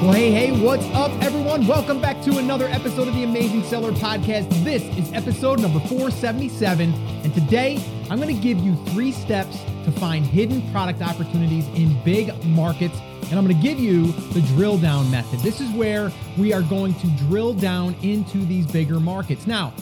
Well, hey, hey, what's up, everyone? Welcome back to another episode of the Amazing Seller Podcast. This is episode number 477, and today I'm going to give you three steps to find hidden product opportunities in big markets. And I'm going to give you the drill down method. This is where we are going to drill down into these bigger markets. Now,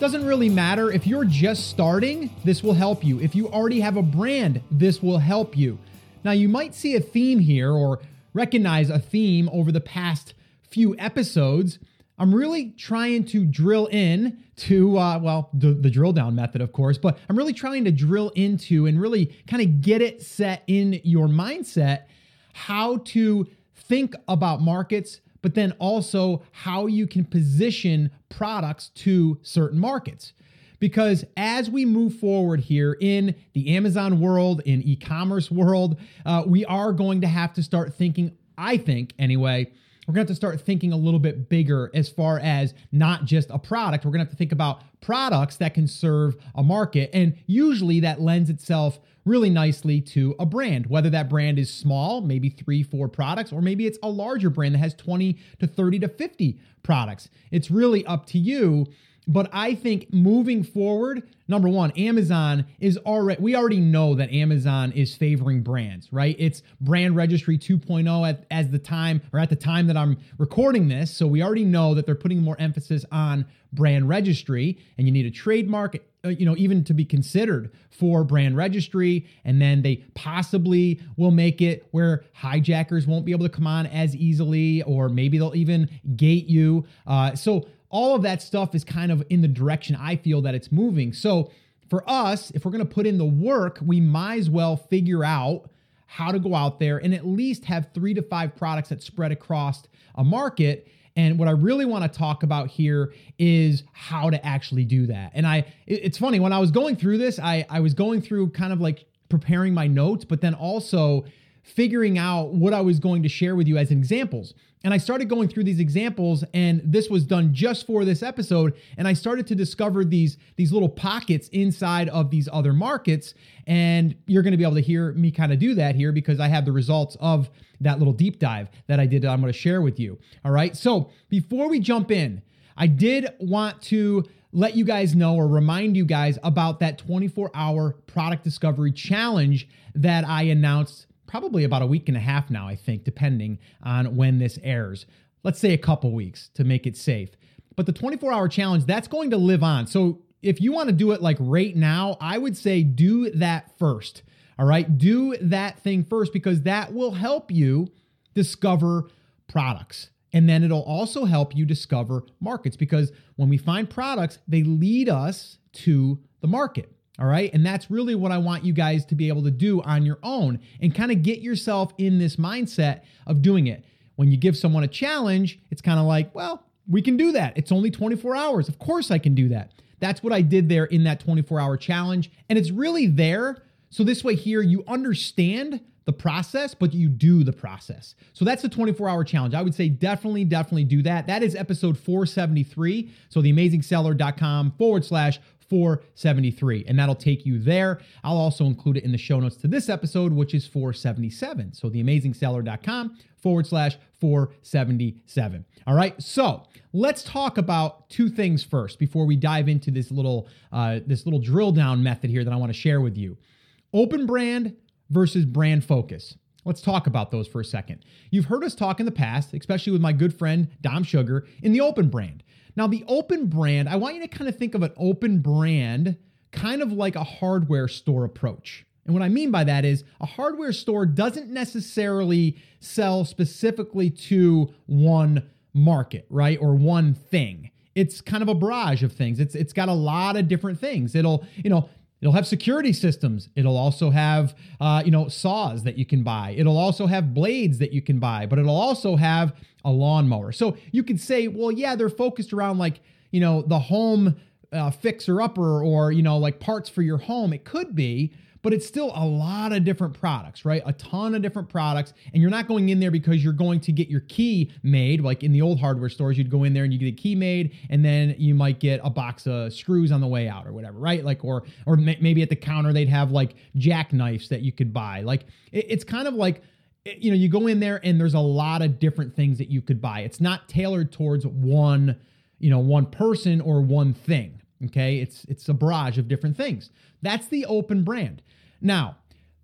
doesn't really matter if you're just starting, this will help you. If you already have a brand, this will help you. Now, you might see a theme here or recognize a theme over the past few episodes. I'm really trying to drill in to, uh, well, the, the drill down method, of course, but I'm really trying to drill into and really kind of get it set in your mindset how to think about markets, but then also how you can position products to certain markets. Because as we move forward here in the Amazon world, in e commerce world, uh, we are going to have to start thinking, I think anyway, we're going to have to start thinking a little bit bigger as far as not just a product. We're going to have to think about products that can serve a market. And usually that lends itself really nicely to a brand, whether that brand is small, maybe three, four products, or maybe it's a larger brand that has 20 to 30 to 50 products. It's really up to you. But I think moving forward, number one, Amazon is already, we already know that Amazon is favoring brands, right? It's brand registry 2.0 at, as the time or at the time that I'm recording this. So we already know that they're putting more emphasis on brand registry and you need a trademark uh, you know even to be considered for brand registry and then they possibly will make it where hijackers won't be able to come on as easily or maybe they'll even gate you uh, so all of that stuff is kind of in the direction i feel that it's moving so for us if we're going to put in the work we might as well figure out how to go out there and at least have three to five products that spread across a market and what I really want to talk about here is how to actually do that. And I, it's funny when I was going through this, I, I was going through kind of like preparing my notes, but then also figuring out what I was going to share with you as examples. And I started going through these examples and this was done just for this episode and I started to discover these these little pockets inside of these other markets and you're going to be able to hear me kind of do that here because I have the results of that little deep dive that I did that I'm going to share with you. All right? So, before we jump in, I did want to let you guys know or remind you guys about that 24 hour product discovery challenge that I announced probably about a week and a half now, I think, depending on when this airs. Let's say a couple weeks to make it safe. But the 24 hour challenge, that's going to live on. So if you want to do it like right now, I would say do that first. All right. Do that thing first because that will help you discover products. And then it'll also help you discover markets because when we find products, they lead us to the market. All right. And that's really what I want you guys to be able to do on your own and kind of get yourself in this mindset of doing it. When you give someone a challenge, it's kind of like, well, we can do that. It's only 24 hours. Of course, I can do that. That's what I did there in that 24 hour challenge. And it's really there. So this way, here, you understand the process, but you do the process. So that's the 24 hour challenge. I would say definitely, definitely do that. That is episode 473. So theamazingseller.com forward slash 473, and that'll take you there. I'll also include it in the show notes to this episode, which is 477. So theamazingseller.com forward slash 477. All right, so let's talk about two things first before we dive into this little uh, this little drill down method here that I want to share with you. Open brand versus brand focus. Let's talk about those for a second. You've heard us talk in the past, especially with my good friend Dom Sugar, in the open brand. Now, the open brand, I want you to kind of think of an open brand kind of like a hardware store approach. And what I mean by that is a hardware store doesn't necessarily sell specifically to one market, right? Or one thing. It's kind of a barrage of things. It's it's got a lot of different things. It'll, you know, It'll have security systems. It'll also have, uh, you know, saws that you can buy. It'll also have blades that you can buy, but it'll also have a lawnmower. So you could say, well, yeah, they're focused around like, you know, the home uh, fixer upper or, you know, like parts for your home. It could be, but it's still a lot of different products, right? A ton of different products. And you're not going in there because you're going to get your key made. Like in the old hardware stores, you'd go in there and you get a key made, and then you might get a box of screws on the way out or whatever, right? Like, or, or maybe at the counter, they'd have like jackknives that you could buy. Like, it's kind of like, you know, you go in there and there's a lot of different things that you could buy. It's not tailored towards one, you know, one person or one thing. Okay. It's it's a barrage of different things. That's the open brand. Now,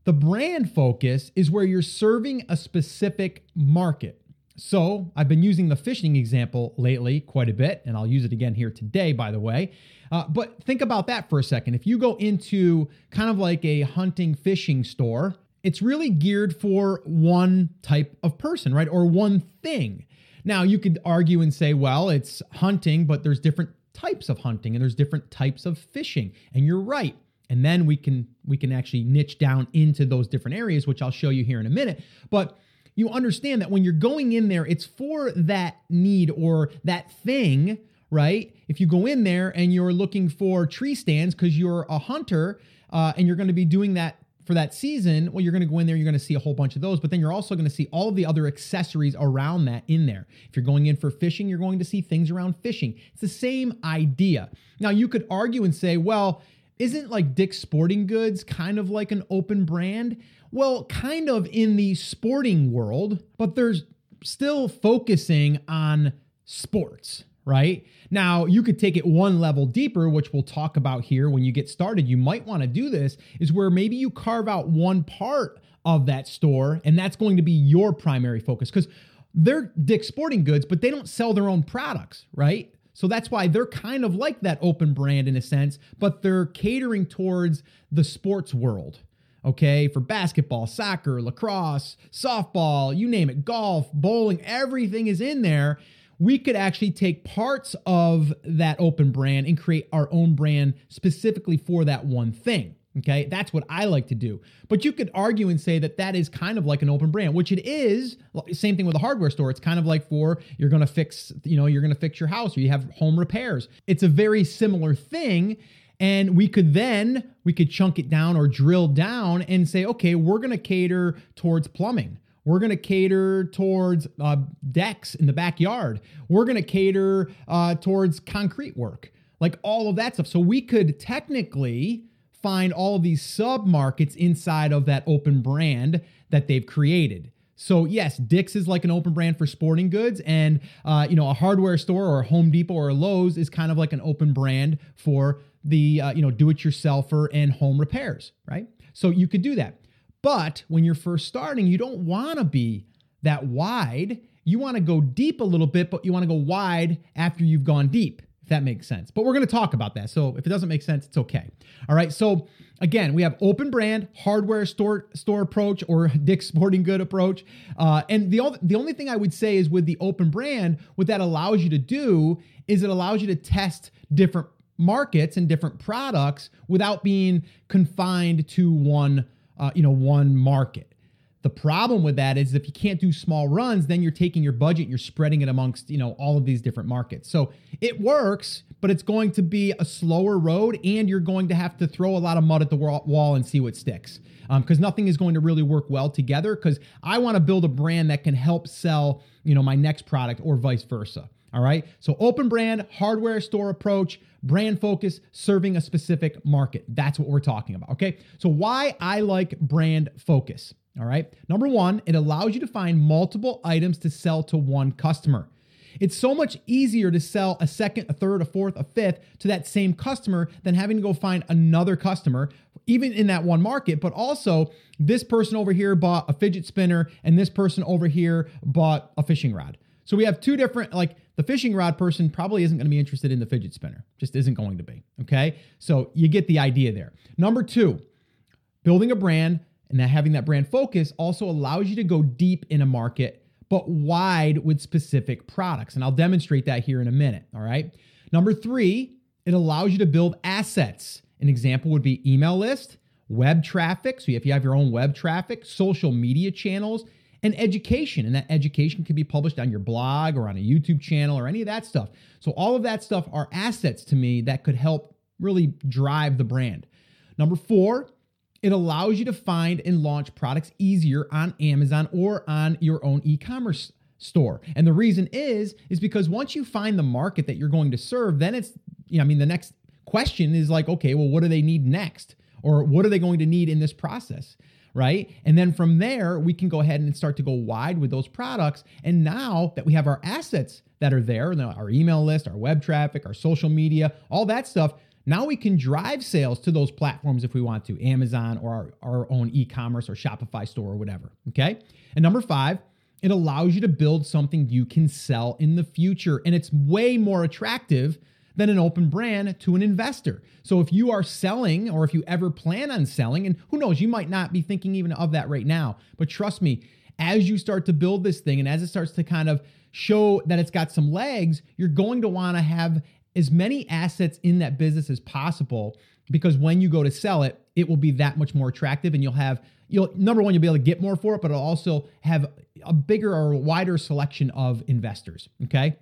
the brand focus is where you're serving a specific market. So I've been using the fishing example lately quite a bit, and I'll use it again here today, by the way. Uh, but think about that for a second. If you go into kind of like a hunting fishing store, it's really geared for one type of person, right? Or one thing. Now, you could argue and say, well, it's hunting, but there's different types of hunting and there's different types of fishing. And you're right. And then we can we can actually niche down into those different areas, which I'll show you here in a minute. But you understand that when you're going in there, it's for that need or that thing, right? If you go in there and you're looking for tree stands because you're a hunter uh, and you're going to be doing that for that season, well, you're going to go in there, you're going to see a whole bunch of those, but then you're also going to see all of the other accessories around that in there. If you're going in for fishing, you're going to see things around fishing. It's the same idea. Now, you could argue and say, well, isn't like Dick's Sporting Goods kind of like an open brand? Well, kind of in the sporting world, but there's still focusing on sports right? Now, you could take it one level deeper, which we'll talk about here when you get started. You might want to do this, is where maybe you carve out one part of that store, and that's going to be your primary focus because they're Dick's Sporting Goods, but they don't sell their own products, right? So that's why they're kind of like that open brand in a sense, but they're catering towards the sports world. Okay, for basketball, soccer, lacrosse, softball, you name it, golf, bowling, everything is in there we could actually take parts of that open brand and create our own brand specifically for that one thing. Okay, that's what I like to do. But you could argue and say that that is kind of like an open brand, which it is. Same thing with a hardware store. It's kind of like for you're going to fix, you know, you're going to fix your house or you have home repairs. It's a very similar thing. And we could then we could chunk it down or drill down and say, okay, we're going to cater towards plumbing we're going to cater towards uh, decks in the backyard. We're going to cater uh, towards concrete work, like all of that stuff. So we could technically find all of these sub markets inside of that open brand that they've created. So yes, Dick's is like an open brand for sporting goods, and uh, you know a hardware store or a Home Depot or a Lowe's is kind of like an open brand for the uh, you know do-it-yourselfer and home repairs, right? So you could do that. But when you're first starting, you don't want to be that wide. You want to go deep a little bit, but you want to go wide after you've gone deep, if that makes sense. But we're going to talk about that. So if it doesn't make sense, it's okay. All right. So again, we have open brand, hardware store store approach, or Dick's Sporting Good approach. Uh, and the the only thing I would say is with the open brand, what that allows you to do is it allows you to test different markets and different products without being confined to one uh, you know, one market. The problem with that is if you can't do small runs, then you're taking your budget you're spreading it amongst, you know, all of these different markets. So it works, but it's going to be a slower road and you're going to have to throw a lot of mud at the wall and see what sticks. Because um, nothing is going to really work well together. Because I want to build a brand that can help sell, you know, my next product or vice versa. All right. So open brand, hardware store approach, brand focus, serving a specific market. That's what we're talking about. Okay. So why I like brand focus. All right. Number one, it allows you to find multiple items to sell to one customer. It's so much easier to sell a second, a third, a fourth, a fifth to that same customer than having to go find another customer, even in that one market. But also, this person over here bought a fidget spinner and this person over here bought a fishing rod. So we have two different, like the fishing rod person probably isn't going to be interested in the fidget spinner, just isn't going to be. Okay. So you get the idea there. Number two, building a brand and having that brand focus also allows you to go deep in a market, but wide with specific products. And I'll demonstrate that here in a minute. All right. Number three, it allows you to build assets. An example would be email list, web traffic. So if you have your own web traffic, social media channels, and education. And that education can be published on your blog or on a YouTube channel or any of that stuff. So, all of that stuff are assets to me that could help really drive the brand. Number four, it allows you to find and launch products easier on Amazon or on your own e commerce store. And the reason is, is because once you find the market that you're going to serve, then it's, you know, I mean, the next question is like, okay, well, what do they need next? Or what are they going to need in this process? Right? And then from there, we can go ahead and start to go wide with those products. And now that we have our assets that are there, our email list, our web traffic, our social media, all that stuff, now we can drive sales to those platforms if we want to, Amazon or our, our own e commerce or Shopify store or whatever. Okay. And number five, it allows you to build something you can sell in the future. And it's way more attractive than an open brand to an investor. So if you are selling or if you ever plan on selling, and who knows, you might not be thinking even of that right now, but trust me, as you start to build this thing and as it starts to kind of show that it's got some legs, you're going to want to have as many assets in that business as possible because when you go to sell it, it will be that much more attractive and you'll have you'll number one you'll be able to get more for it but it'll also have a bigger or wider selection of investors okay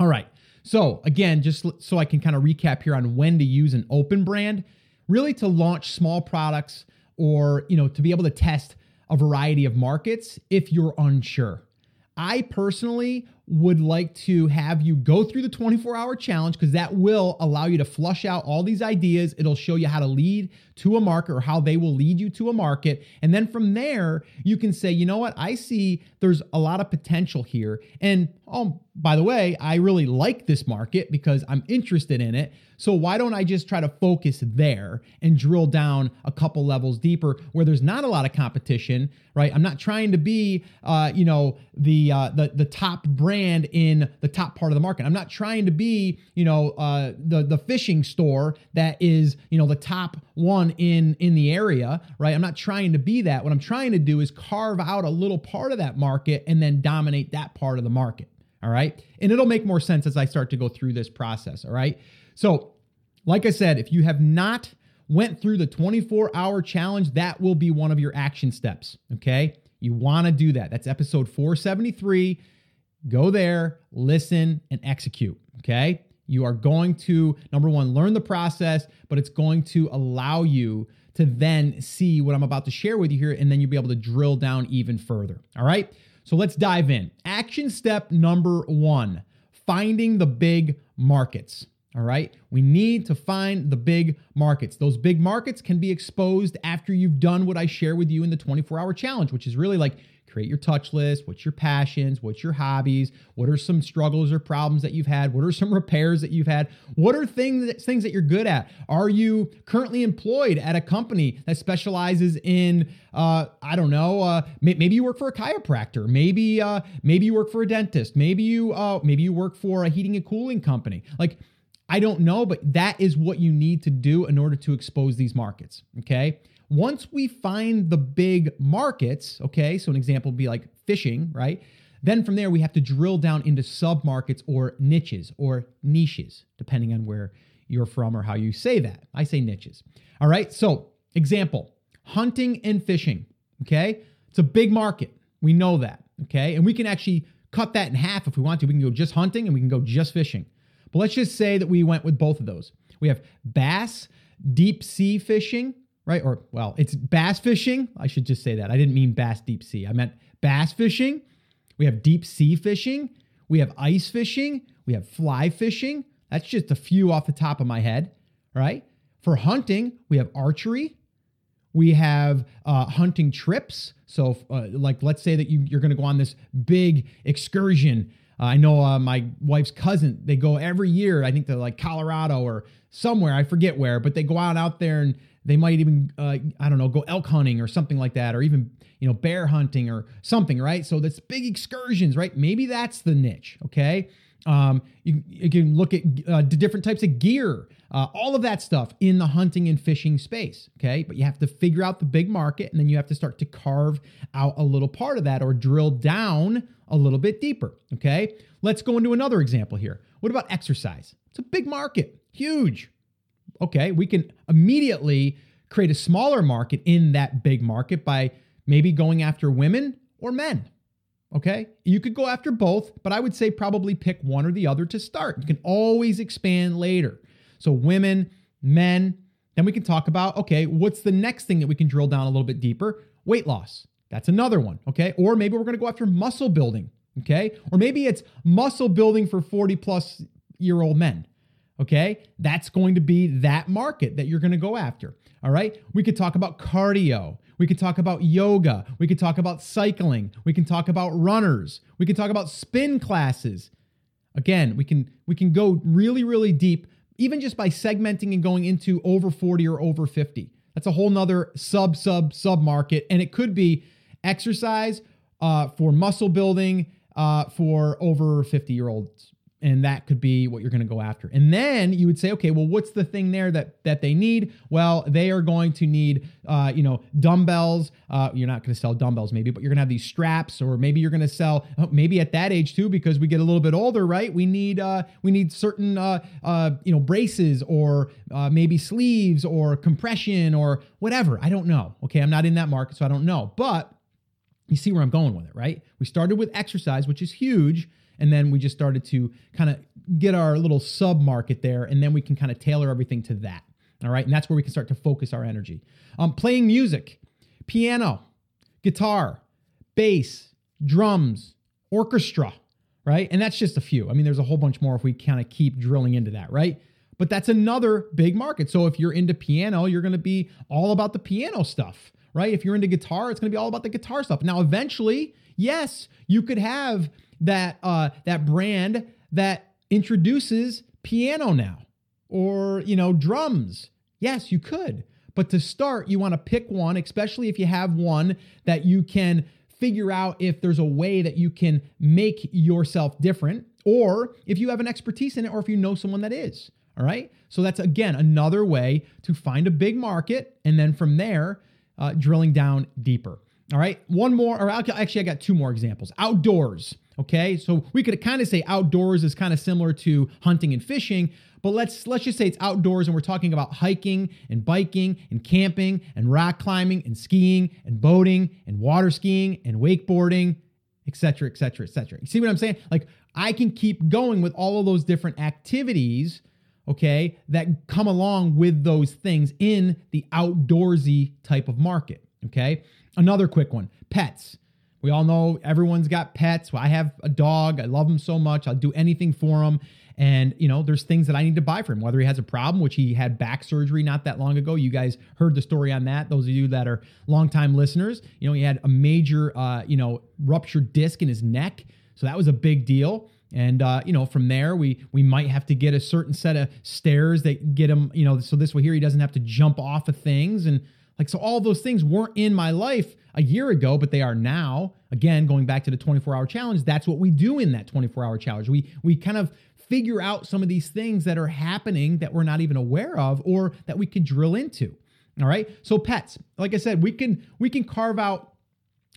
all right so, again, just so I can kind of recap here on when to use an open brand, really to launch small products or, you know, to be able to test a variety of markets if you're unsure. I personally would like to have you go through the 24 hour challenge because that will allow you to flush out all these ideas. It'll show you how to lead to a market or how they will lead you to a market. And then from there, you can say, you know what? I see there's a lot of potential here. And oh, by the way, I really like this market because I'm interested in it. So why don't I just try to focus there and drill down a couple levels deeper where there's not a lot of competition, right? I'm not trying to be, uh, you know, the uh, the the top brand in the top part of the market. I'm not trying to be, you know, uh, the the fishing store that is, you know, the top one in in the area, right? I'm not trying to be that. What I'm trying to do is carve out a little part of that market and then dominate that part of the market. All right. And it'll make more sense as I start to go through this process. All right. So, like I said, if you have not went through the 24 hour challenge, that will be one of your action steps. Okay. You want to do that. That's episode 473. Go there, listen, and execute. Okay. You are going to, number one, learn the process, but it's going to allow you to then see what I'm about to share with you here, and then you'll be able to drill down even further. All right. So let's dive in. Action step number one finding the big markets. All right. We need to find the big markets. Those big markets can be exposed after you've done what I share with you in the 24 hour challenge, which is really like create your touch list. What's your passions? What's your hobbies? What are some struggles or problems that you've had? What are some repairs that you've had? What are things that, things that you're good at? Are you currently employed at a company that specializes in, uh, I don't know, uh, maybe you work for a chiropractor, maybe uh, maybe you work for a dentist, maybe you uh, maybe you work for a heating and cooling company, like. I don't know, but that is what you need to do in order to expose these markets. Okay. Once we find the big markets, okay, so an example would be like fishing, right? Then from there, we have to drill down into sub markets or niches or niches, depending on where you're from or how you say that. I say niches. All right. So, example hunting and fishing. Okay. It's a big market. We know that. Okay. And we can actually cut that in half if we want to. We can go just hunting and we can go just fishing. But let's just say that we went with both of those. We have bass, deep sea fishing, right? Or, well, it's bass fishing. I should just say that. I didn't mean bass deep sea. I meant bass fishing. We have deep sea fishing. We have ice fishing. We have fly fishing. That's just a few off the top of my head, right? For hunting, we have archery. We have uh, hunting trips. So, uh, like, let's say that you, you're going to go on this big excursion. Uh, I know uh, my wife's cousin, they go every year, I think to like Colorado or somewhere, I forget where, but they go out out there and they might even, uh, I don't know, go elk hunting or something like that, or even, you know, bear hunting or something, right? So that's big excursions, right? Maybe that's the niche, okay? Um, you, you, can look at uh, different types of gear, uh, all of that stuff in the hunting and fishing space. Okay. But you have to figure out the big market and then you have to start to carve out a little part of that or drill down a little bit deeper. Okay. Let's go into another example here. What about exercise? It's a big market, huge okay, we can immediately create a smaller market in that big market by maybe going after women or men. Okay. You could go after both, but I would say probably pick one or the other to start. You can always expand later. So, women, men, then we can talk about okay, what's the next thing that we can drill down a little bit deeper? Weight loss. That's another one. Okay. Or maybe we're going to go after muscle building. Okay. Or maybe it's muscle building for 40 plus year old men. Okay. That's going to be that market that you're going to go after. All right. We could talk about cardio. We could talk about yoga. We could talk about cycling. We can talk about runners. We can talk about spin classes. Again, we can we can go really really deep even just by segmenting and going into over 40 or over 50. That's a whole nother sub sub sub market and it could be exercise uh, for muscle building uh, for over 50 year olds and that could be what you're going to go after. And then you would say, okay, well, what's the thing there that that they need? Well, they are going to need, uh, you know, dumbbells. Uh, you're not going to sell dumbbells, maybe, but you're going to have these straps, or maybe you're going to sell, oh, maybe at that age too, because we get a little bit older, right? We need uh, we need certain uh, uh, you know braces, or uh, maybe sleeves, or compression, or whatever. I don't know. Okay, I'm not in that market, so I don't know, but. You see where I'm going with it, right? We started with exercise, which is huge and then we just started to kind of get our little sub market there. And then we can kind of tailor everything to that. All right. And that's where we can start to focus our energy. Um, playing music, piano, guitar, bass, drums, orchestra, right? And that's just a few. I mean, there's a whole bunch more if we kind of keep drilling into that, right? But that's another big market. So if you're into piano, you're going to be all about the piano stuff, right? If you're into guitar, it's going to be all about the guitar stuff. Now, eventually, yes, you could have that uh, that brand that introduces piano now or you know drums. Yes, you could. But to start, you want to pick one, especially if you have one that you can figure out if there's a way that you can make yourself different, or if you have an expertise in it, or if you know someone that is. All right. So that's again another way to find a big market. And then from there, uh, drilling down deeper. All right. One more, or actually, I got two more examples. Outdoors. Okay, so we could kind of say outdoors is kind of similar to hunting and fishing, but let's let's just say it's outdoors and we're talking about hiking and biking and camping and rock climbing and skiing and boating and water skiing and wakeboarding, etc., etc., etc. You see what I'm saying? Like I can keep going with all of those different activities, okay, that come along with those things in the outdoorsy type of market. Okay, another quick one: pets. We all know everyone's got pets. I have a dog. I love him so much. I'll do anything for him. And, you know, there's things that I need to buy for him, whether he has a problem, which he had back surgery not that long ago. You guys heard the story on that. Those of you that are longtime listeners, you know, he had a major, uh, you know, ruptured disc in his neck. So that was a big deal. And uh, you know, from there, we we might have to get a certain set of stairs that get him, you know, so this way here he doesn't have to jump off of things. And like, so all those things weren't in my life a year ago, but they are now. Again, going back to the 24 hour challenge, that's what we do in that 24 hour challenge. We, we kind of figure out some of these things that are happening that we're not even aware of or that we can drill into. All right. So pets, like I said, we can, we can carve out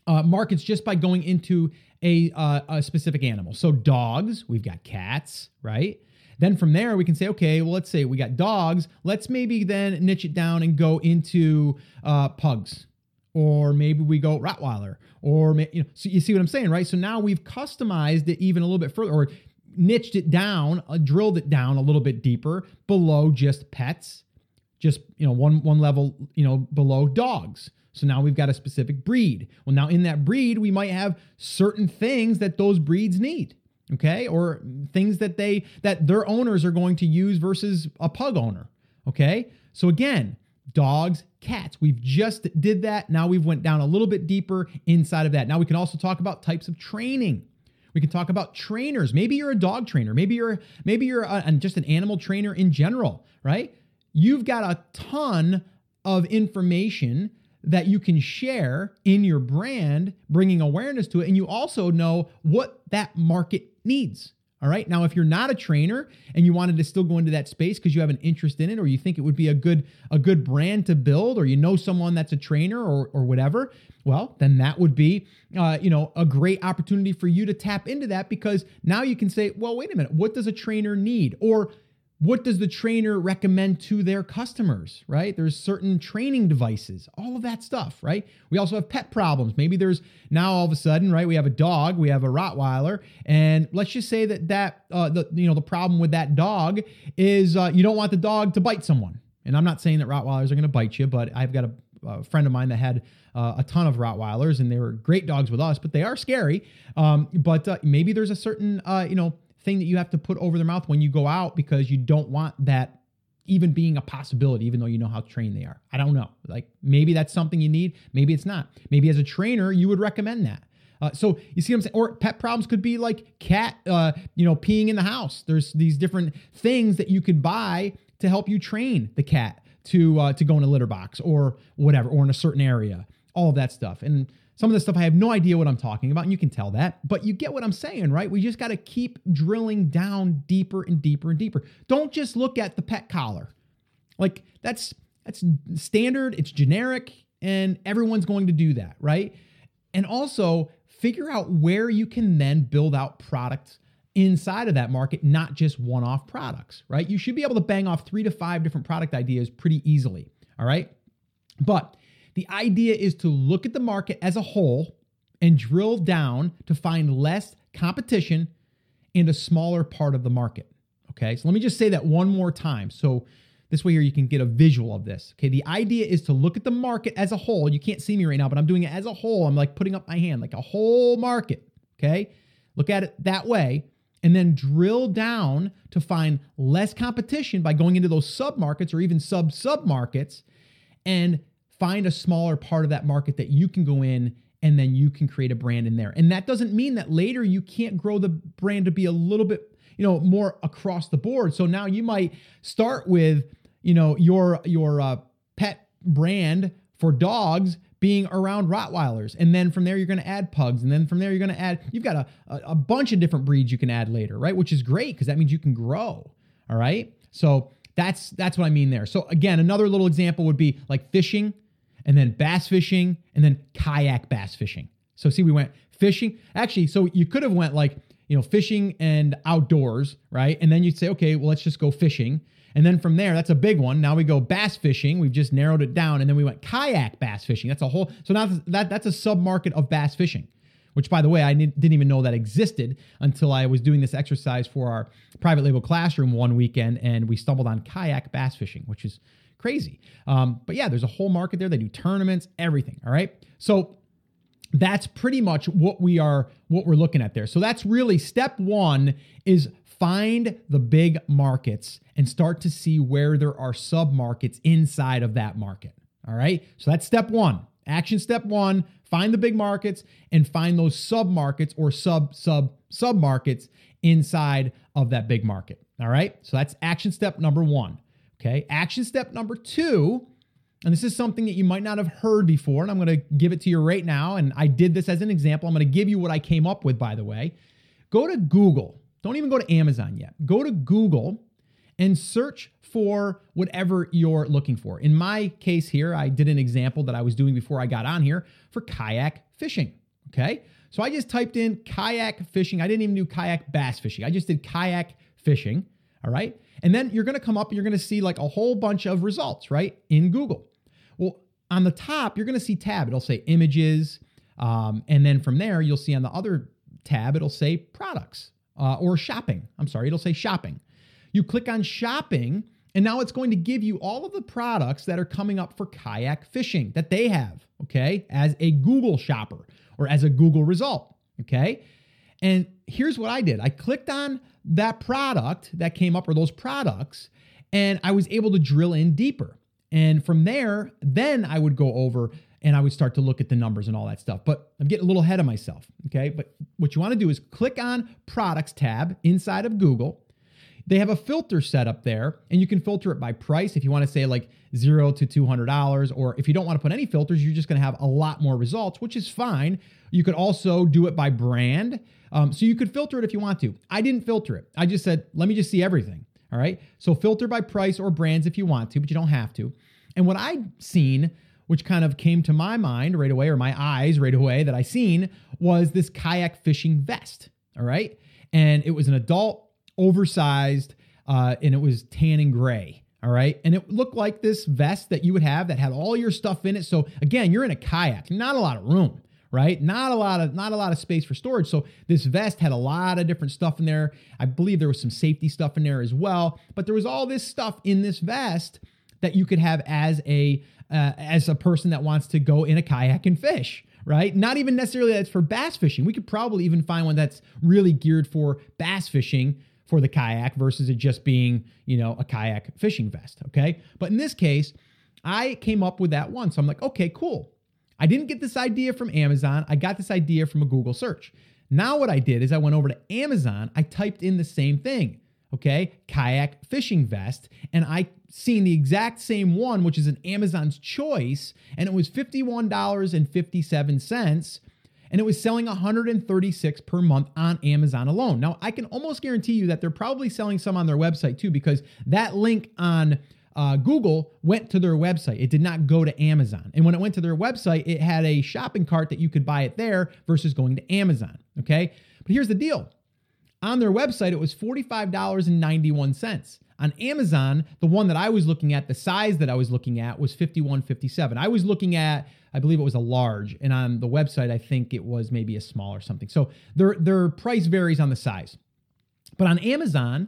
uh, markets just by going into a, uh, a specific animal. So dogs, we've got cats, right? Then from there, we can say, okay, well, let's say we got dogs. Let's maybe then niche it down and go into uh, pugs, or maybe we go Rottweiler, or you know, so you see what I'm saying, right? So now we've customized it even a little bit further, or niched it down, uh, drilled it down a little bit deeper below just pets, just you know one one level you know below dogs. So now we've got a specific breed. Well, now in that breed, we might have certain things that those breeds need okay or things that they that their owners are going to use versus a pug owner okay so again dogs cats. We've just did that. Now we've went down a little bit deeper inside of that. Now we can also talk about types of training. We can talk about trainers. Maybe you're a dog trainer. Maybe you're maybe you're a, just an animal trainer in general right? You've got a ton of information that you can share in your brand, bringing awareness to it. And you also know what that market needs. All right. Now, if you're not a trainer and you wanted to still go into that space because you have an interest in it, or you think it would be a good a good brand to build, or you know someone that's a trainer or or whatever, well, then that would be uh, you know a great opportunity for you to tap into that because now you can say, well, wait a minute, what does a trainer need? Or what does the trainer recommend to their customers right? There's certain training devices all of that stuff right? We also have pet problems. Maybe there's now all of a sudden right we have a dog we have a rottweiler and let's just say that that uh, the you know the problem with that dog is uh, you don't want the dog to bite someone. And i'm not saying that rottweilers are going to bite you but i've got a, a friend of mine that had uh, a ton of rottweilers and they were great dogs with us but they are scary. Um, but uh, maybe there's a certain uh, you know thing that you have to put over their mouth when you go out because you don't want that even being a possibility, even though you know how trained they are. I don't know. Like maybe that's something you need, maybe it's not. Maybe as a trainer, you would recommend that. Uh, so you see what I'm saying? Or pet problems could be like cat, uh, you know, peeing in the house. There's these different things that you could buy to help you train the cat to uh, to go in a litter box or whatever, or in a certain area. All of that stuff. And some of the stuff I have no idea what I'm talking about, and you can tell that, but you get what I'm saying, right? We just got to keep drilling down deeper and deeper and deeper. Don't just look at the pet collar. Like that's that's standard, it's generic, and everyone's going to do that, right? And also figure out where you can then build out products inside of that market, not just one off products, right? You should be able to bang off three to five different product ideas pretty easily, all right? But the idea is to look at the market as a whole and drill down to find less competition in a smaller part of the market. Okay, so let me just say that one more time. So this way here you can get a visual of this. Okay, the idea is to look at the market as a whole. You can't see me right now, but I'm doing it as a whole. I'm like putting up my hand like a whole market. Okay, look at it that way and then drill down to find less competition by going into those sub markets or even sub sub markets and find a smaller part of that market that you can go in and then you can create a brand in there. And that doesn't mean that later you can't grow the brand to be a little bit, you know, more across the board. So now you might start with, you know, your your uh, pet brand for dogs being around Rottweilers. And then from there, you're going to add pugs. And then from there, you're going to add, you've got a, a, a, bunch of different breeds you can add later, right? Which is great because that means you can grow. All right. So that's, that's what I mean there. So again, another little example would be like fishing and then bass fishing, and then kayak bass fishing. So see, we went fishing. Actually, so you could have went like, you know, fishing and outdoors, right? And then you'd say, okay, well, let's just go fishing. And then from there, that's a big one. Now we go bass fishing. We've just narrowed it down. And then we went kayak bass fishing. That's a whole, so now that, that's a sub market of bass fishing, which by the way, I didn't even know that existed until I was doing this exercise for our private label classroom one weekend. And we stumbled on kayak bass fishing, which is crazy. Um, but yeah, there's a whole market there. They do tournaments, everything. All right. So that's pretty much what we are what we're looking at there. So that's really step 1 is find the big markets and start to see where there are sub markets inside of that market. All right? So that's step 1. Action step 1, find the big markets and find those sub markets or sub sub sub markets inside of that big market. All right? So that's action step number 1. Okay. Action step number two, and this is something that you might not have heard before, and I'm going to give it to you right now. And I did this as an example. I'm going to give you what I came up with, by the way. Go to Google. Don't even go to Amazon yet. Go to Google and search for whatever you're looking for. In my case here, I did an example that I was doing before I got on here for kayak fishing. Okay. So I just typed in kayak fishing. I didn't even do kayak bass fishing. I just did kayak fishing. All right. And then you're going to come up and you're going to see like a whole bunch of results, right, in Google. Well, on the top, you're going to see tab. It'll say images. Um, and then from there, you'll see on the other tab, it'll say products uh, or shopping. I'm sorry, it'll say shopping. You click on shopping, and now it's going to give you all of the products that are coming up for kayak fishing that they have, okay, as a Google shopper or as a Google result, okay? And here's what I did I clicked on that product that came up or those products, and I was able to drill in deeper. And from there, then I would go over and I would start to look at the numbers and all that stuff. But I'm getting a little ahead of myself. Okay. But what you want to do is click on products tab inside of Google. They have a filter set up there, and you can filter it by price if you want to say like zero to $200. Or if you don't want to put any filters, you're just going to have a lot more results, which is fine. You could also do it by brand. Um, so you could filter it if you want to. I didn't filter it. I just said, let me just see everything. All right. So filter by price or brands if you want to, but you don't have to. And what I seen, which kind of came to my mind right away, or my eyes right away that I seen, was this kayak fishing vest. All right. And it was an adult, oversized, uh, and it was tan and gray. All right. And it looked like this vest that you would have that had all your stuff in it. So again, you're in a kayak, not a lot of room right? Not a lot of not a lot of space for storage. So this vest had a lot of different stuff in there. I believe there was some safety stuff in there as well, but there was all this stuff in this vest that you could have as a uh, as a person that wants to go in a kayak and fish right? Not even necessarily that's for bass fishing. We could probably even find one that's really geared for bass fishing for the kayak versus it just being, you know, a kayak fishing vest. Okay. But in this case, I came up with that one. So I'm like, okay, cool. I didn't get this idea from Amazon. I got this idea from a Google search. Now, what I did is I went over to Amazon, I typed in the same thing, okay, kayak fishing vest, and I seen the exact same one, which is an Amazon's choice, and it was $51.57 and it was selling 136 per month on Amazon alone. Now, I can almost guarantee you that they're probably selling some on their website too because that link on uh, Google went to their website. It did not go to Amazon. And when it went to their website, it had a shopping cart that you could buy it there versus going to Amazon. Okay. But here's the deal on their website, it was $45.91. On Amazon, the one that I was looking at, the size that I was looking at was 51.57. I was looking at, I believe it was a large, and on the website, I think it was maybe a small or something. So their their price varies on the size. But on Amazon,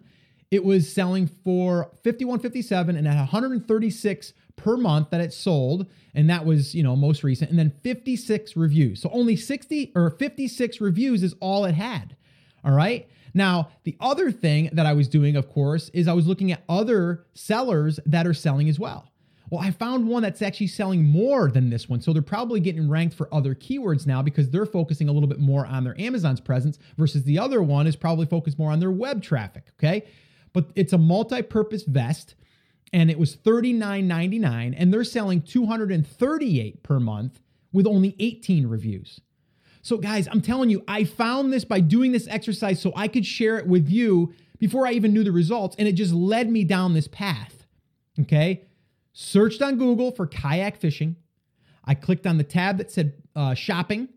it was selling for 51.57 and at 136 per month that it sold and that was you know most recent and then 56 reviews. So only 60 or 56 reviews is all it had all right? Now the other thing that i was doing of course is i was looking at other sellers that are selling as well. Well i found one that's actually selling more than this one. So they're probably getting ranked for other keywords now because they're focusing a little bit more on their amazon's presence versus the other one is probably focused more on their web traffic okay but it's a multi-purpose vest and it was $39.99 and they're selling 238 per month with only 18 reviews. So guys, I'm telling you, I found this by doing this exercise so I could share it with you before I even knew the results and it just led me down this path. Okay? Searched on Google for kayak fishing. I clicked on the tab that said uh, shopping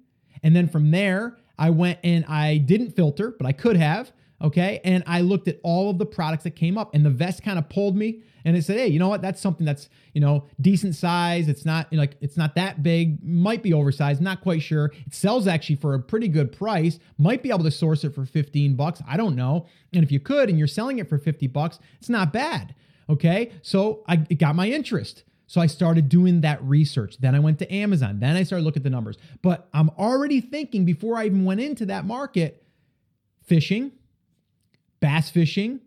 and then from there I went and I didn't filter, but I could have. Okay. And I looked at all of the products that came up, and the vest kind of pulled me and it said, hey, you know what? That's something that's, you know, decent size. It's not you know, like, it's not that big, might be oversized, not quite sure. It sells actually for a pretty good price, might be able to source it for 15 bucks. I don't know. And if you could and you're selling it for 50 bucks, it's not bad. Okay. So I, it got my interest. So I started doing that research. Then I went to Amazon. Then I started looking at the numbers. But I'm already thinking before I even went into that market, fishing, bass fishing,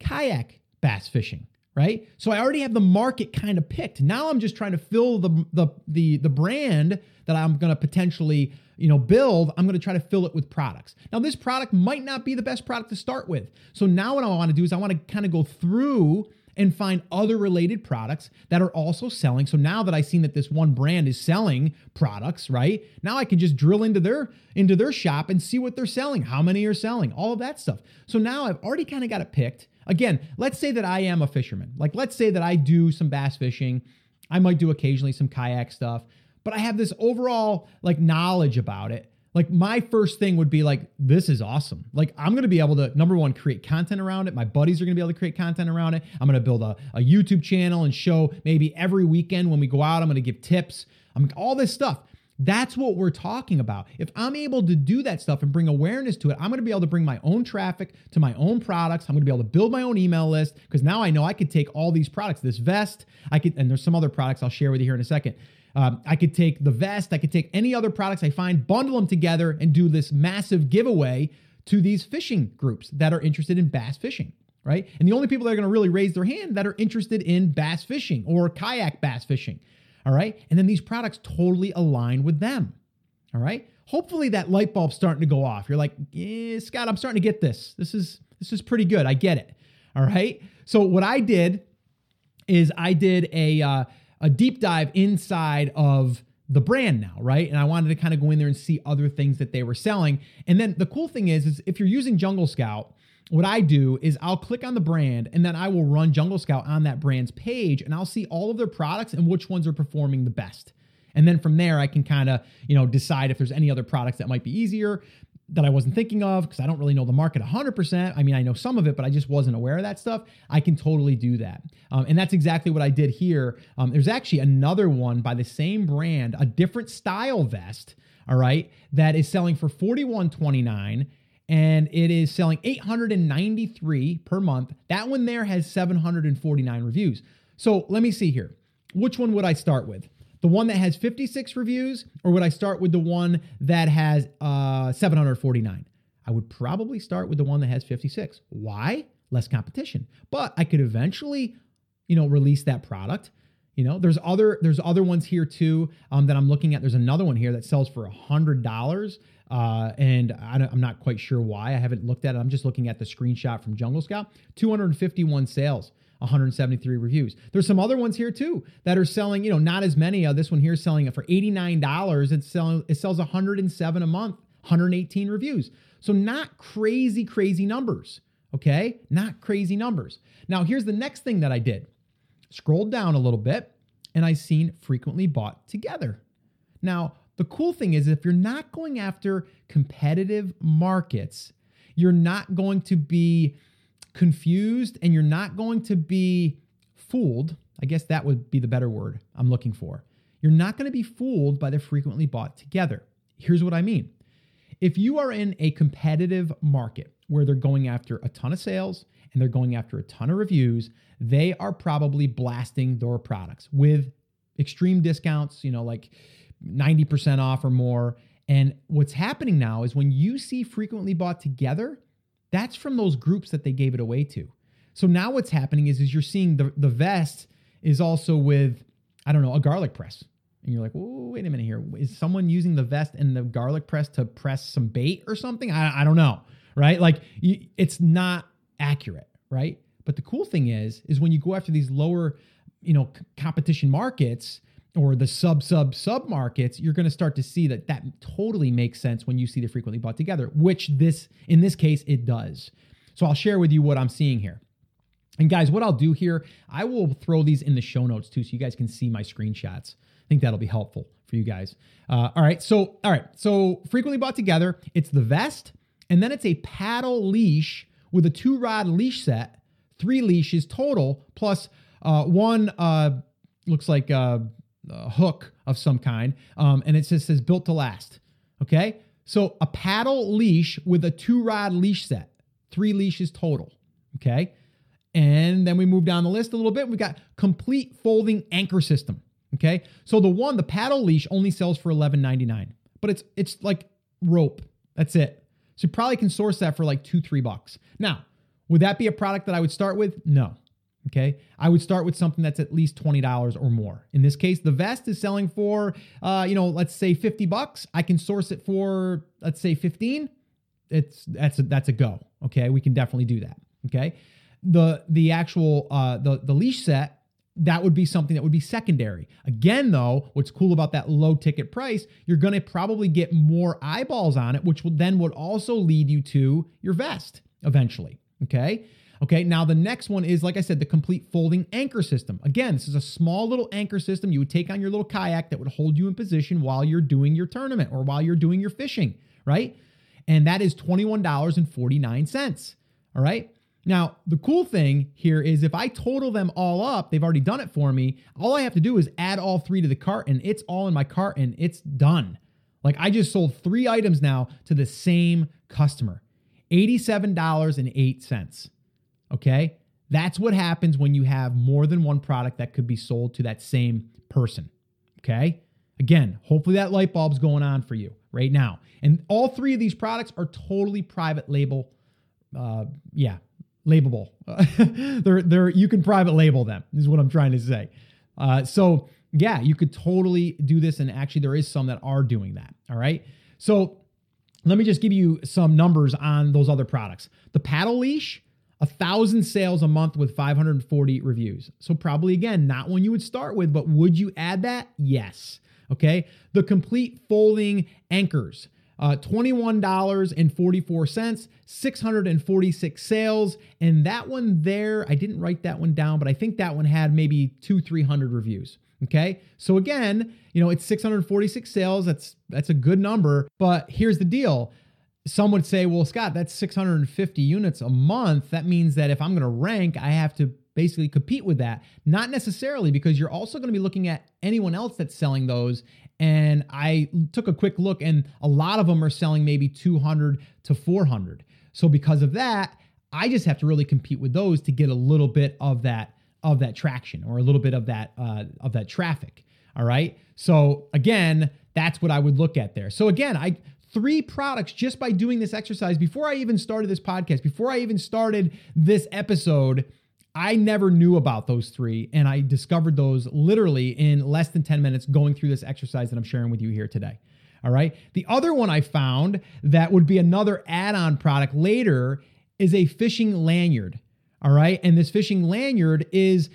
kayak bass fishing, right? So I already have the market kind of picked. Now I'm just trying to fill the the the the brand that I'm going to potentially, you know, build. I'm going to try to fill it with products. Now this product might not be the best product to start with. So now what I want to do is I want to kind of go through and find other related products that are also selling. So now that I've seen that this one brand is selling products, right? Now I can just drill into their into their shop and see what they're selling, how many are selling, all of that stuff. So now I've already kind of got it picked. Again, let's say that I am a fisherman. Like let's say that I do some bass fishing. I might do occasionally some kayak stuff, but I have this overall like knowledge about it like my first thing would be like this is awesome. Like i'm to be able to number one create content around it. My buddies are to be able to create content around it. I'm to build a, a youtube channel and show maybe every weekend when we go out i'm to give tips. I'm all this stuff. That's what we're talking about. If i'm able to do that stuff and bring awareness to it i'm to be able to bring my own traffic to my own products. I'm to be able to build my own email list because now i know i could take all these products this vest i could and there's some other products i'll share with you here in a second um, I could take the vest, I could take any other products I find, bundle them together, and do this massive giveaway to these fishing groups that are interested in bass fishing, right? And the only people that are going to really raise their hand that are interested in bass fishing or kayak bass fishing, all right? And then these products totally align with them, all right? Hopefully that light bulb's starting to go off. You're like, yeah, Scott, I'm starting to get this. This is this is pretty good. I get it. All right. So what I did is I did a uh, a deep dive inside of the brand now, right? And I wanted to kind of go in there and see other things that they were selling. And then the cool thing is, is if you're using Jungle Scout, what I do is I'll click on the brand and then I will run Jungle Scout on that brand's page and I'll see all of their products and which ones are performing the best. And then from there, I can kind of, you know, decide if there's any other products that might be easier that I wasn't thinking of because I don't really know the market 100%. I mean, I know some of it, but I just wasn't aware of that stuff. I can totally do that. Um, and that's exactly what I did here. Um, there's actually another one by the same brand, a different style vest, all right, that is selling for 41.29 and it is selling 893 per month. That one there has 749 reviews. So let me see here. Which one would I start with? The one that has 56 reviews, or would I start with the one that has uh, 749? I would probably start with the one that has 56. Why? Less competition. But I could eventually, you know, release that product. You know, there's other there's other ones here too um, that I'm looking at. There's another one here that sells for a hundred dollars, uh, and I am not quite sure why. I haven't looked at it. I'm just looking at the screenshot from Jungle Scout. 251 sales. 173 reviews. There's some other ones here too that are selling, you know, not as many. Uh, this one here is selling it for $89. It's selling, it sells 107 a month, 118 reviews. So not crazy, crazy numbers. Okay. Not crazy numbers. Now, here's the next thing that I did. Scrolled down a little bit and I seen frequently bought together. Now, the cool thing is if you're not going after competitive markets, you're not going to be confused and you're not going to be fooled. I guess that would be the better word I'm looking for. You're not going to be fooled by the frequently bought together. Here's what I mean. If you are in a competitive market where they're going after a ton of sales and they're going after a ton of reviews, they are probably blasting their products with extreme discounts, you know, like 90% off or more. And what's happening now is when you see frequently bought together, that's from those groups that they gave it away to. So now what's happening is, is you're seeing the, the vest is also with, I don't know, a garlic press. And you're like, wait a minute here. Is someone using the vest and the garlic press to press some bait or something? I, I don't know. Right. Like it's not accurate. Right. But the cool thing is, is when you go after these lower, you know, competition markets, or the sub sub sub markets, you're going to start to see that that totally makes sense when you see the frequently bought together, which this in this case it does. So I'll share with you what I'm seeing here. And guys, what I'll do here, I will throw these in the show notes too, so you guys can see my screenshots. I think that'll be helpful for you guys. Uh, all right, so all right, so frequently bought together, it's the vest, and then it's a paddle leash with a two rod leash set, three leashes total, plus uh, one uh, looks like hook of some kind, um, and it just says built to last. Okay, so a paddle leash with a two rod leash set, three leashes total. Okay, and then we move down the list a little bit. We got complete folding anchor system. Okay, so the one, the paddle leash, only sells for eleven ninety nine, but it's it's like rope. That's it. So you probably can source that for like two three bucks. Now, would that be a product that I would start with? No. Okay. I would start with something that's at least $20 or more. In this case, the vest is selling for, uh, you know, let's say 50 bucks. I can source it for, let's say 15. It's, that's a, that's a go. Okay. We can definitely do that. Okay. The, the actual, uh, the, the leash set, that would be something that would be secondary. Again, though, what's cool about that low ticket price, you're going to probably get more eyeballs on it, which will then would also lead you to your vest eventually. Okay. Okay, now the next one is, like I said, the complete folding anchor system. Again, this is a small little anchor system you would take on your little kayak that would hold you in position while you're doing your tournament or while you're doing your fishing, right? And that is $21.49. All right. Now, the cool thing here is if I total them all up, they've already done it for me. All I have to do is add all three to the cart and it's all in my cart and it's done. Like I just sold three items now to the same customer $87.08. Okay. That's what happens when you have more than one product that could be sold to that same person. Okay. Again, hopefully that light bulb's going on for you right now. And all three of these products are totally private label. Uh, yeah, labelable. they're they're you can private label them. Is what I'm trying to say. Uh, so yeah, you could totally do this, and actually there is some that are doing that. All right. So let me just give you some numbers on those other products. The paddle leash a thousand sales a month with 540 reviews. So, probably again, not one you would start with, but would you add that? Yes. Okay. The complete folding anchors. Uh, $21.44, 646 sales. And that one there, I didn't write that one down, but I think that one had maybe two, 300 reviews. Okay. So again, you know, it's 646 sales. That's, that's a good number. But here's the deal some would say, well, Scott, that's 650 units a month. That means that if I'm going to rank, I have to basically compete with that. Not necessarily, because you're also going to be looking at anyone else that's selling those. And I took a quick look, and a lot of them are selling maybe 200 to 400. So because of that, I just have to really compete with those to get a little bit of that of that traction or a little bit of that uh, of that traffic. All right. So again, that's what I would look at there. So again, I three products just by doing this exercise before I even started this podcast, before I even started this episode. I never knew about those three, and I discovered those literally in less than 10 minutes going through this exercise that I'm sharing with you here today. All right. The other one I found that would be another add on product later is a fishing lanyard. All right. And this fishing lanyard is,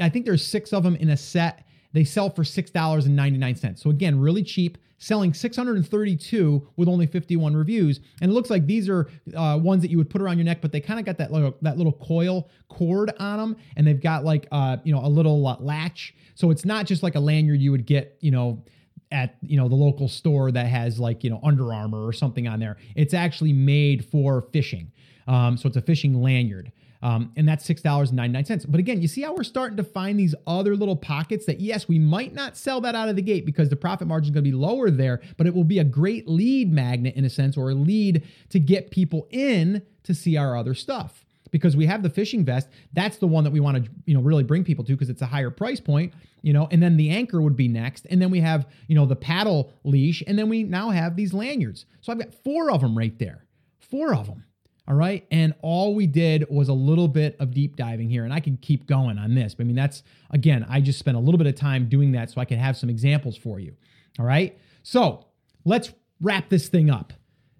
I think there's six of them in a set. They sell for $6.99. So again, really cheap, selling 632 with only 51 reviews. And it looks like these are uh, ones that you would put around your neck, but they kind of got that little, that little coil cord on them. And they've got like, uh, you know, a little uh, latch. So it's not just like a lanyard you would get, you know, at you know the local store that has like you know Under Armour or something on there. It's actually made for fishing, um, so it's a fishing lanyard. Um, and that's $6.99. But again, you see how we're starting to find these other little pockets that, yes, we might not sell that out of the gate because the profit margin is going to be lower there, but it will be a great lead magnet in a sense or a lead to get people in to see our other stuff. Because we have the fishing vest, that's the one that we want to, you know, really bring people to because it's a higher price point, you know. And then the anchor would be next, and then we have, you know, the paddle leash, and then we now have these lanyards. So I've got four of them right there, four of them. All right. And all we did was a little bit of deep diving here. And I can keep going on this. But I mean, that's, again, I just spent a little bit of time doing that so I can have some examples for you. All right. So let's wrap this thing up.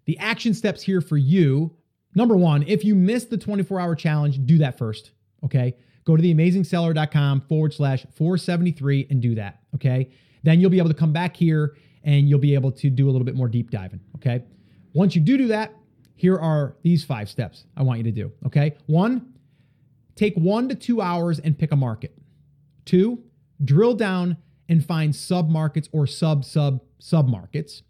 The action steps here for you. Number one, if you missed the 24 hour challenge, do that first. Okay. Go to theamazingseller.com forward slash 473 and do that. Okay. Then you'll be able to come back here and you'll be able to do a little bit more deep diving. Okay. Once you do do that, here are these five steps I want you to do. Okay. One, take one to two hours and pick a market. Two, drill down and find sub markets or sub sub sub markets.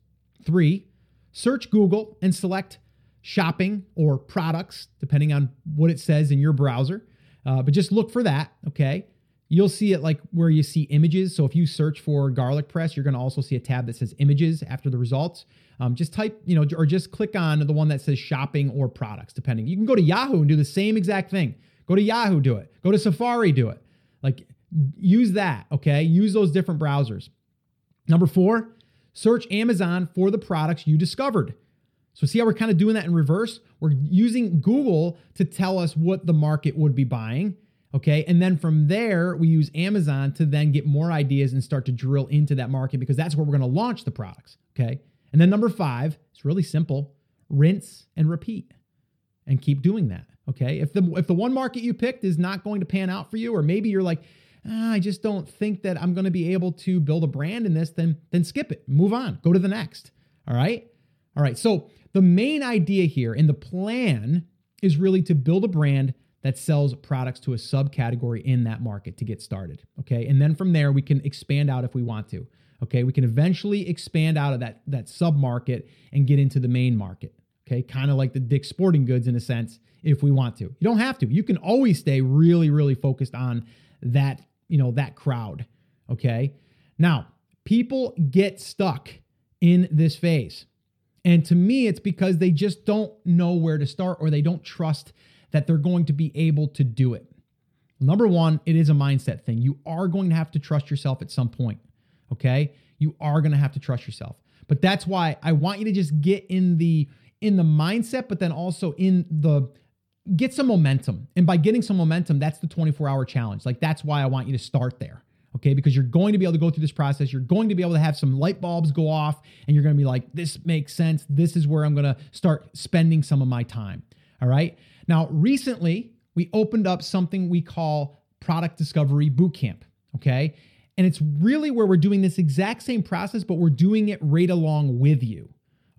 Three, search Google and select shopping or products, depending on what it says in your browser. Uh, but just look for that. Okay. You'll see it like where you see images. So if you search for garlic press, you're going to also see a tab that says images after the results. Um, just type, you know, or just click on the one that says shopping or products, depending. You can go to Yahoo and do the same exact thing. Go to Yahoo, do it. Go to Safari, do it. Like use that, okay? Use those different browsers. Number four, search Amazon for the products you discovered. So, see how we're kind of doing that in reverse? We're using Google to tell us what the market would be buying. Okay. And then from there, we use Amazon to then get more ideas and start to drill into that market because that's where we're going to launch the products. Okay. And then number five, it's really simple rinse and repeat and keep doing that. Okay. If the if the one market you picked is not going to pan out for you, or maybe you're like, ah, I just don't think that I'm going to be able to build a brand in this, then then skip it. Move on. Go to the next. All right. All right. So the main idea here and the plan is really to build a brand that sells products to a subcategory in that market to get started. Okay. And then from there, we can expand out if we want to. Okay, we can eventually expand out of that that sub market and get into the main market. Okay, kind of like the Dick's Sporting Goods in a sense, if we want to. You don't have to. You can always stay really, really focused on that, you know, that crowd. Okay. Now, people get stuck in this phase. And to me, it's because they just don't know where to start or they don't trust that they're going to be able to do it. Number one, it is a mindset thing. You are going to have to trust yourself at some point okay? You are going to have to trust yourself. But that's why I want you to just get in the in the mindset but then also in the get some momentum. And by getting some momentum, that's the 24-hour challenge. Like that's why I want you to start there. Okay? Because you're going to be able to go through this process, you're going to be able to have some light bulbs go off and you're going to be like this makes sense. This is where I'm going to start spending some of my time. All right? Now, recently, we opened up something we call Product Discovery Bootcamp. Okay. And it's really where we're doing this exact same process, but we're doing it right along with you.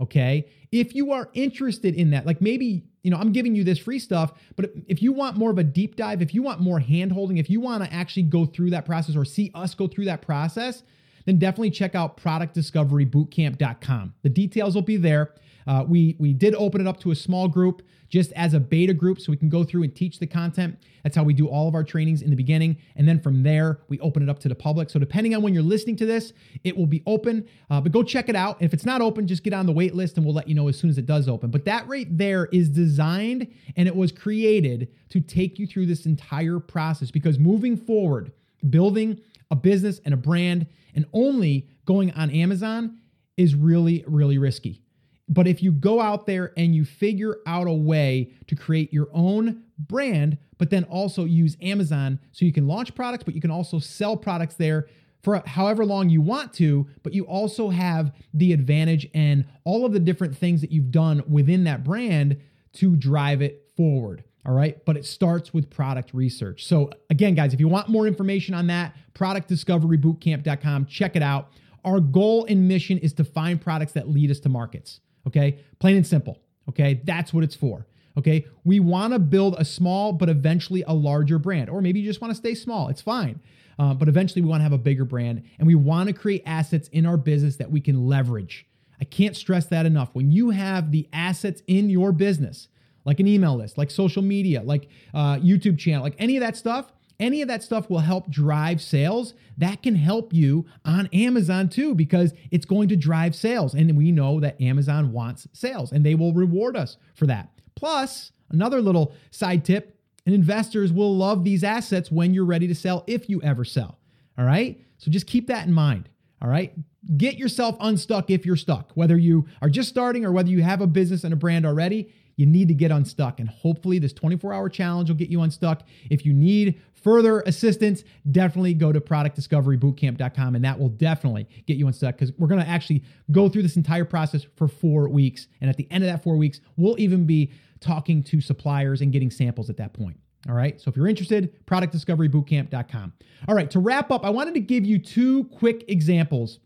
Okay. If you are interested in that, like maybe, you know, I'm giving you this free stuff, but if you want more of a deep dive, if you want more hand holding, if you want to actually go through that process or see us go through that process, then definitely check out productdiscoverybootcamp.com. The details will be there. Uh, we we did open it up to a small group just as a beta group so we can go through and teach the content. That's how we do all of our trainings in the beginning. And then from there, we open it up to the public. So depending on when you're listening to this, it will be open. Uh, but go check it out. If it's not open, just get on the wait list and we'll let you know as soon as it does open. But that right there is designed and it was created to take you through this entire process because moving forward, building a business and a brand and only going on Amazon is really, really risky But if you go out there and you figure out a way to create your own brand, but then also use Amazon so you can launch products, but you can also sell products there for however long you want to, but you also have the advantage and all of the different things that you've done within that brand to drive it forward. All right. But it starts with product research. So, again, guys, if you want more information on that, productdiscoverybootcamp.com, check it out. Our goal and mission is to find products that lead us to markets. Okay. Plain and simple. Okay. That's what it's for. Okay. We want to build a small, but eventually a larger brand, or maybe you just want to stay small. It's fine. Uh, but eventually we want to have a bigger brand and we want to create assets in our business that we can leverage. I can't stress that enough. When you have the assets in your business, like an email list, like social media, like uh, YouTube channel, like any of that stuff, any of that stuff will help drive sales. That can help you on Amazon too, because it's going to drive sales. And we know that Amazon wants sales and they will reward us for that. Plus, another little side tip and investors will love these assets when you're ready to sell, if you ever sell. All right. So just keep that in mind. All right. Get yourself unstuck if you're stuck, whether you are just starting or whether you have a business and a brand already. You need to get unstuck. And hopefully, this 24 hour challenge will get you unstuck. If you need further assistance, definitely go to productdiscoverybootcamp.com and that will definitely get you unstuck because we're going to actually go through this entire process for four weeks. And at the end of that four weeks, we'll even be talking to suppliers and getting samples at that point. All right. So if you're interested, productdiscoverybootcamp.com. All right. To wrap up, I wanted to give you two quick examples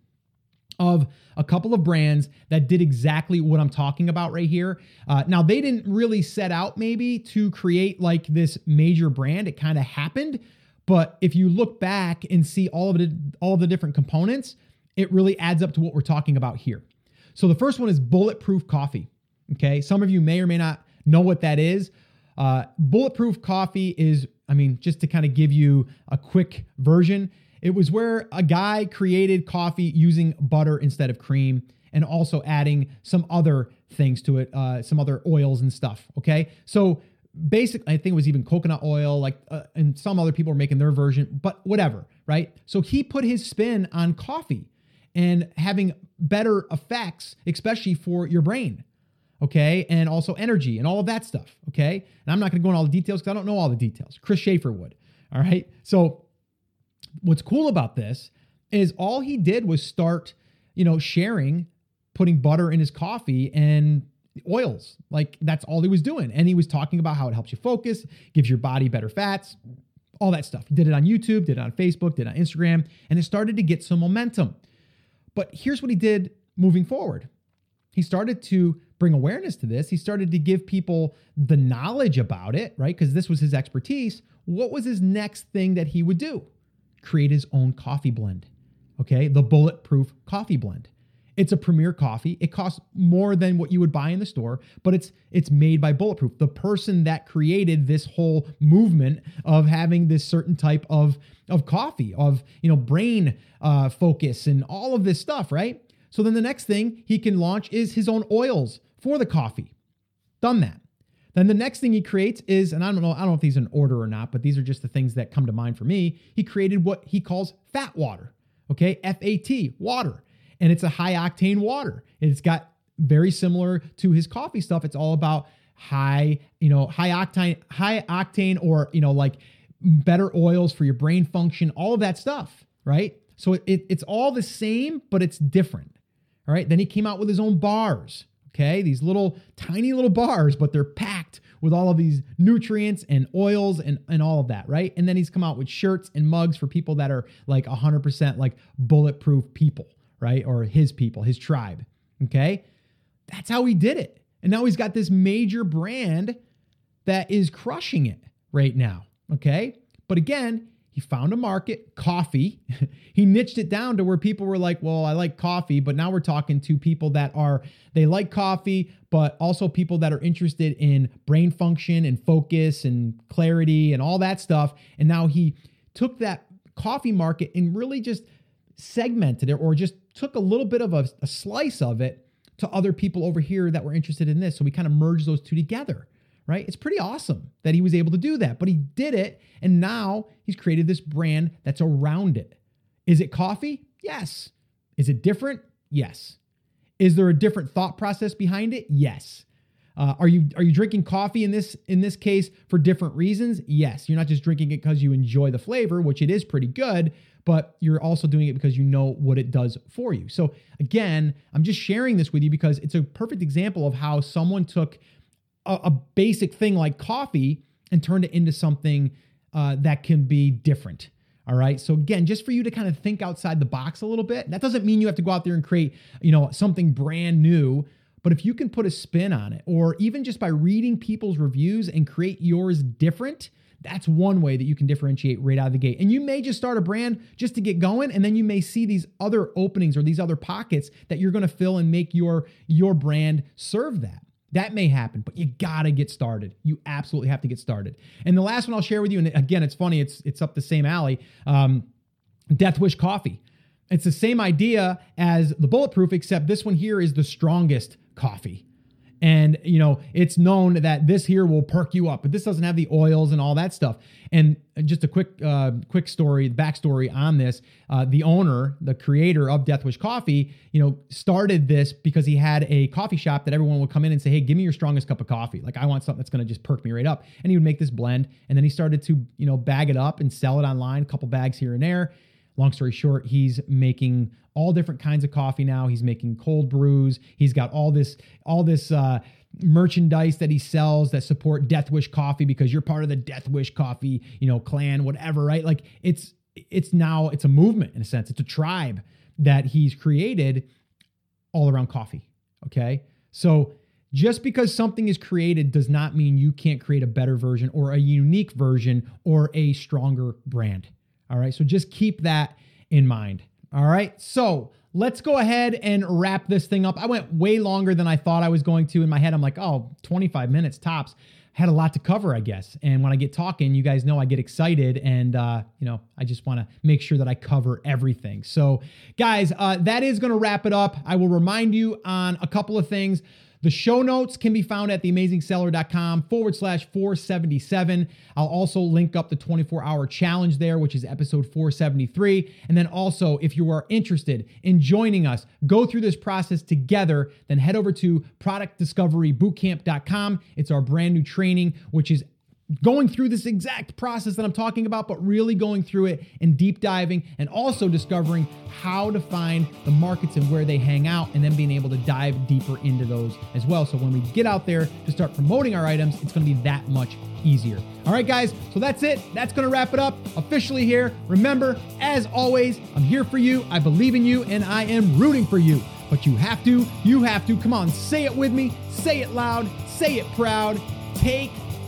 of a couple of brands that did exactly what I'm talking about right here. Uh, now, they didn't really set out maybe to create like this major brand. It kind of happened. But if you look back and see all of it, all of the different components, it really adds up to what we're talking about here. So the first one is bulletproof coffee. Okay. Some of you may or may not know what that is. Uh, bulletproof coffee is, I mean, just to kind of give you a quick version, it was where a guy created coffee using butter instead of cream and also adding some other things to it, uh, some other oils and stuff. Okay. So basically, I think it was even coconut oil, like, uh, and some other people were making their version, but whatever. Right. So he put his spin on coffee and having better effects, especially for your brain okay, and also energy and all of that stuff, okay? And I'm not going to go into all the details because I don't know all the details. Chris Schaefer would, all right? So what's cool about this is all he did was start, you know, sharing, putting butter in his coffee and oils. Like that's all he was doing. And he was talking about how it helps you focus, gives your body better fats, all that stuff. He did it on YouTube, did it on Facebook, did it on Instagram, and it started to get some momentum. But here's what he did moving forward. He started to bring awareness to this. He started to give people the knowledge about it, right? Because this was his expertise. What was his next thing that he would do? Create his own coffee blend. Okay, the bulletproof coffee blend. It's a premier coffee. It costs more than what you would buy in the store, but it's it's made by Bulletproof. The person that created this whole movement of having this certain type of of coffee, of you know brain uh, focus and all of this stuff, right? So then the next thing he can launch is his own oils for the coffee. Done that. Then the next thing he creates is, and I don't know, I don't know if these are in order or not, but these are just the things that come to mind for me. He created what he calls fat water. Okay, F A T, water. And it's a high octane water. It's got very similar to his coffee stuff. It's all about high, you know, high octane, high octane, or, you know, like better oils for your brain function, all of that stuff, right? So it, it, it's all the same, but it's different. All right. Then he came out with his own bars. Okay, these little tiny little bars, but they're packed with all of these nutrients and oils and, and all of that, right? And then he's come out with shirts and mugs for people that are like 100% like bulletproof people, right? Or his people, his tribe. Okay, that's how he did it. And now he's got this major brand that is crushing it right now. Okay, but again, he found a market, coffee. he niched it down to where people were like, well, I like coffee, but now we're talking to people that are, they like coffee, but also people that are interested in brain function and focus and clarity and all that stuff. And now he took that coffee market and really just segmented it or just took a little bit of a, a slice of it to other people over here that were interested in this. So we kind of merged those two together right? It's pretty awesome that he was able to do that, but he did it. And now he's created this brand that's around it. Is it coffee? Yes. Is it different? Yes. Is there a different thought process behind it? Yes. Uh, are you are you drinking coffee in this in this case for different reasons? Yes. You're not just drinking it because you enjoy the flavor, which it is pretty good, but you're also doing it because you know what it does for you. So again, I'm just sharing this with you because it's a perfect example of how someone took a, a basic thing like coffee and turned it into something uh, that can be different. All right. So again, just for you to kind of think outside the box a little bit. That doesn't mean you have to go out there and create, you know, something brand new. But if you can put a spin on it, or even just by reading people's reviews and create yours different, that's one way that you can differentiate right out of the gate. And you may just start a brand just to get going, and then you may see these other openings or these other pockets that you're going to fill and make your your brand serve that. That may happen, but you gotta get started. You absolutely have to get started. And the last one I'll share with you, and again, it's funny, it's it's up the same alley. Um, Death Wish Coffee. It's the same idea as the Bulletproof, except this one here is the strongest coffee. And you know, it's known that this here will perk you up, but this doesn't have the oils and all that stuff. And just a quick, uh, quick story, backstory on this: uh, the owner, the creator of Death Wish Coffee, you know, started this because he had a coffee shop that everyone would come in and say, "Hey, give me your strongest cup of coffee. Like, I want something that's going to just perk me right up." And he would make this blend, and then he started to, you know, bag it up and sell it online, a couple bags here and there long story short, he's making all different kinds of coffee now. He's making cold brews. He's got all this, all this uh, merchandise that he sells that support Death Wish Coffee because you're part of the Death Wish Coffee, you know, clan, whatever, right? Like it's it's now it's a movement in a sense. It's a tribe that he's created all around coffee. Okay, so just because something is created does not mean you can't create a better version or a unique version or a stronger brand. All right. So just keep that in mind. All right. So let's go ahead and wrap this thing up. I went way longer than I thought I was going to. In my head, I'm like, oh, 25 minutes tops. Had a lot to cover, I guess. And when I get talking, you guys know I get excited and, uh, you know, I just want to make sure that I cover everything. So, guys, uh, that is going to wrap it up. I will remind you on a couple of things. The show notes can be found at theamazingseller.com forward slash 477. I'll also link up the 24 hour challenge there, which is episode 473. And then also, if you are interested in joining us, go through this process together, then head over to productdiscoverybootcamp.com. It's our brand new training, which is going through this exact process that I'm talking about, but really going through it and deep diving and also discovering how to find the markets and where they hang out and then being able to dive deeper into those as well. So when we get out there to start promoting our items, it's going to be that much easier. All right, guys. So that's it. That's going to wrap it up officially here. Remember, as always, I'm here for you. I believe in you and I am rooting for you. But you have to, you have to. Come on, say it with me. Say it loud. Say it proud. Take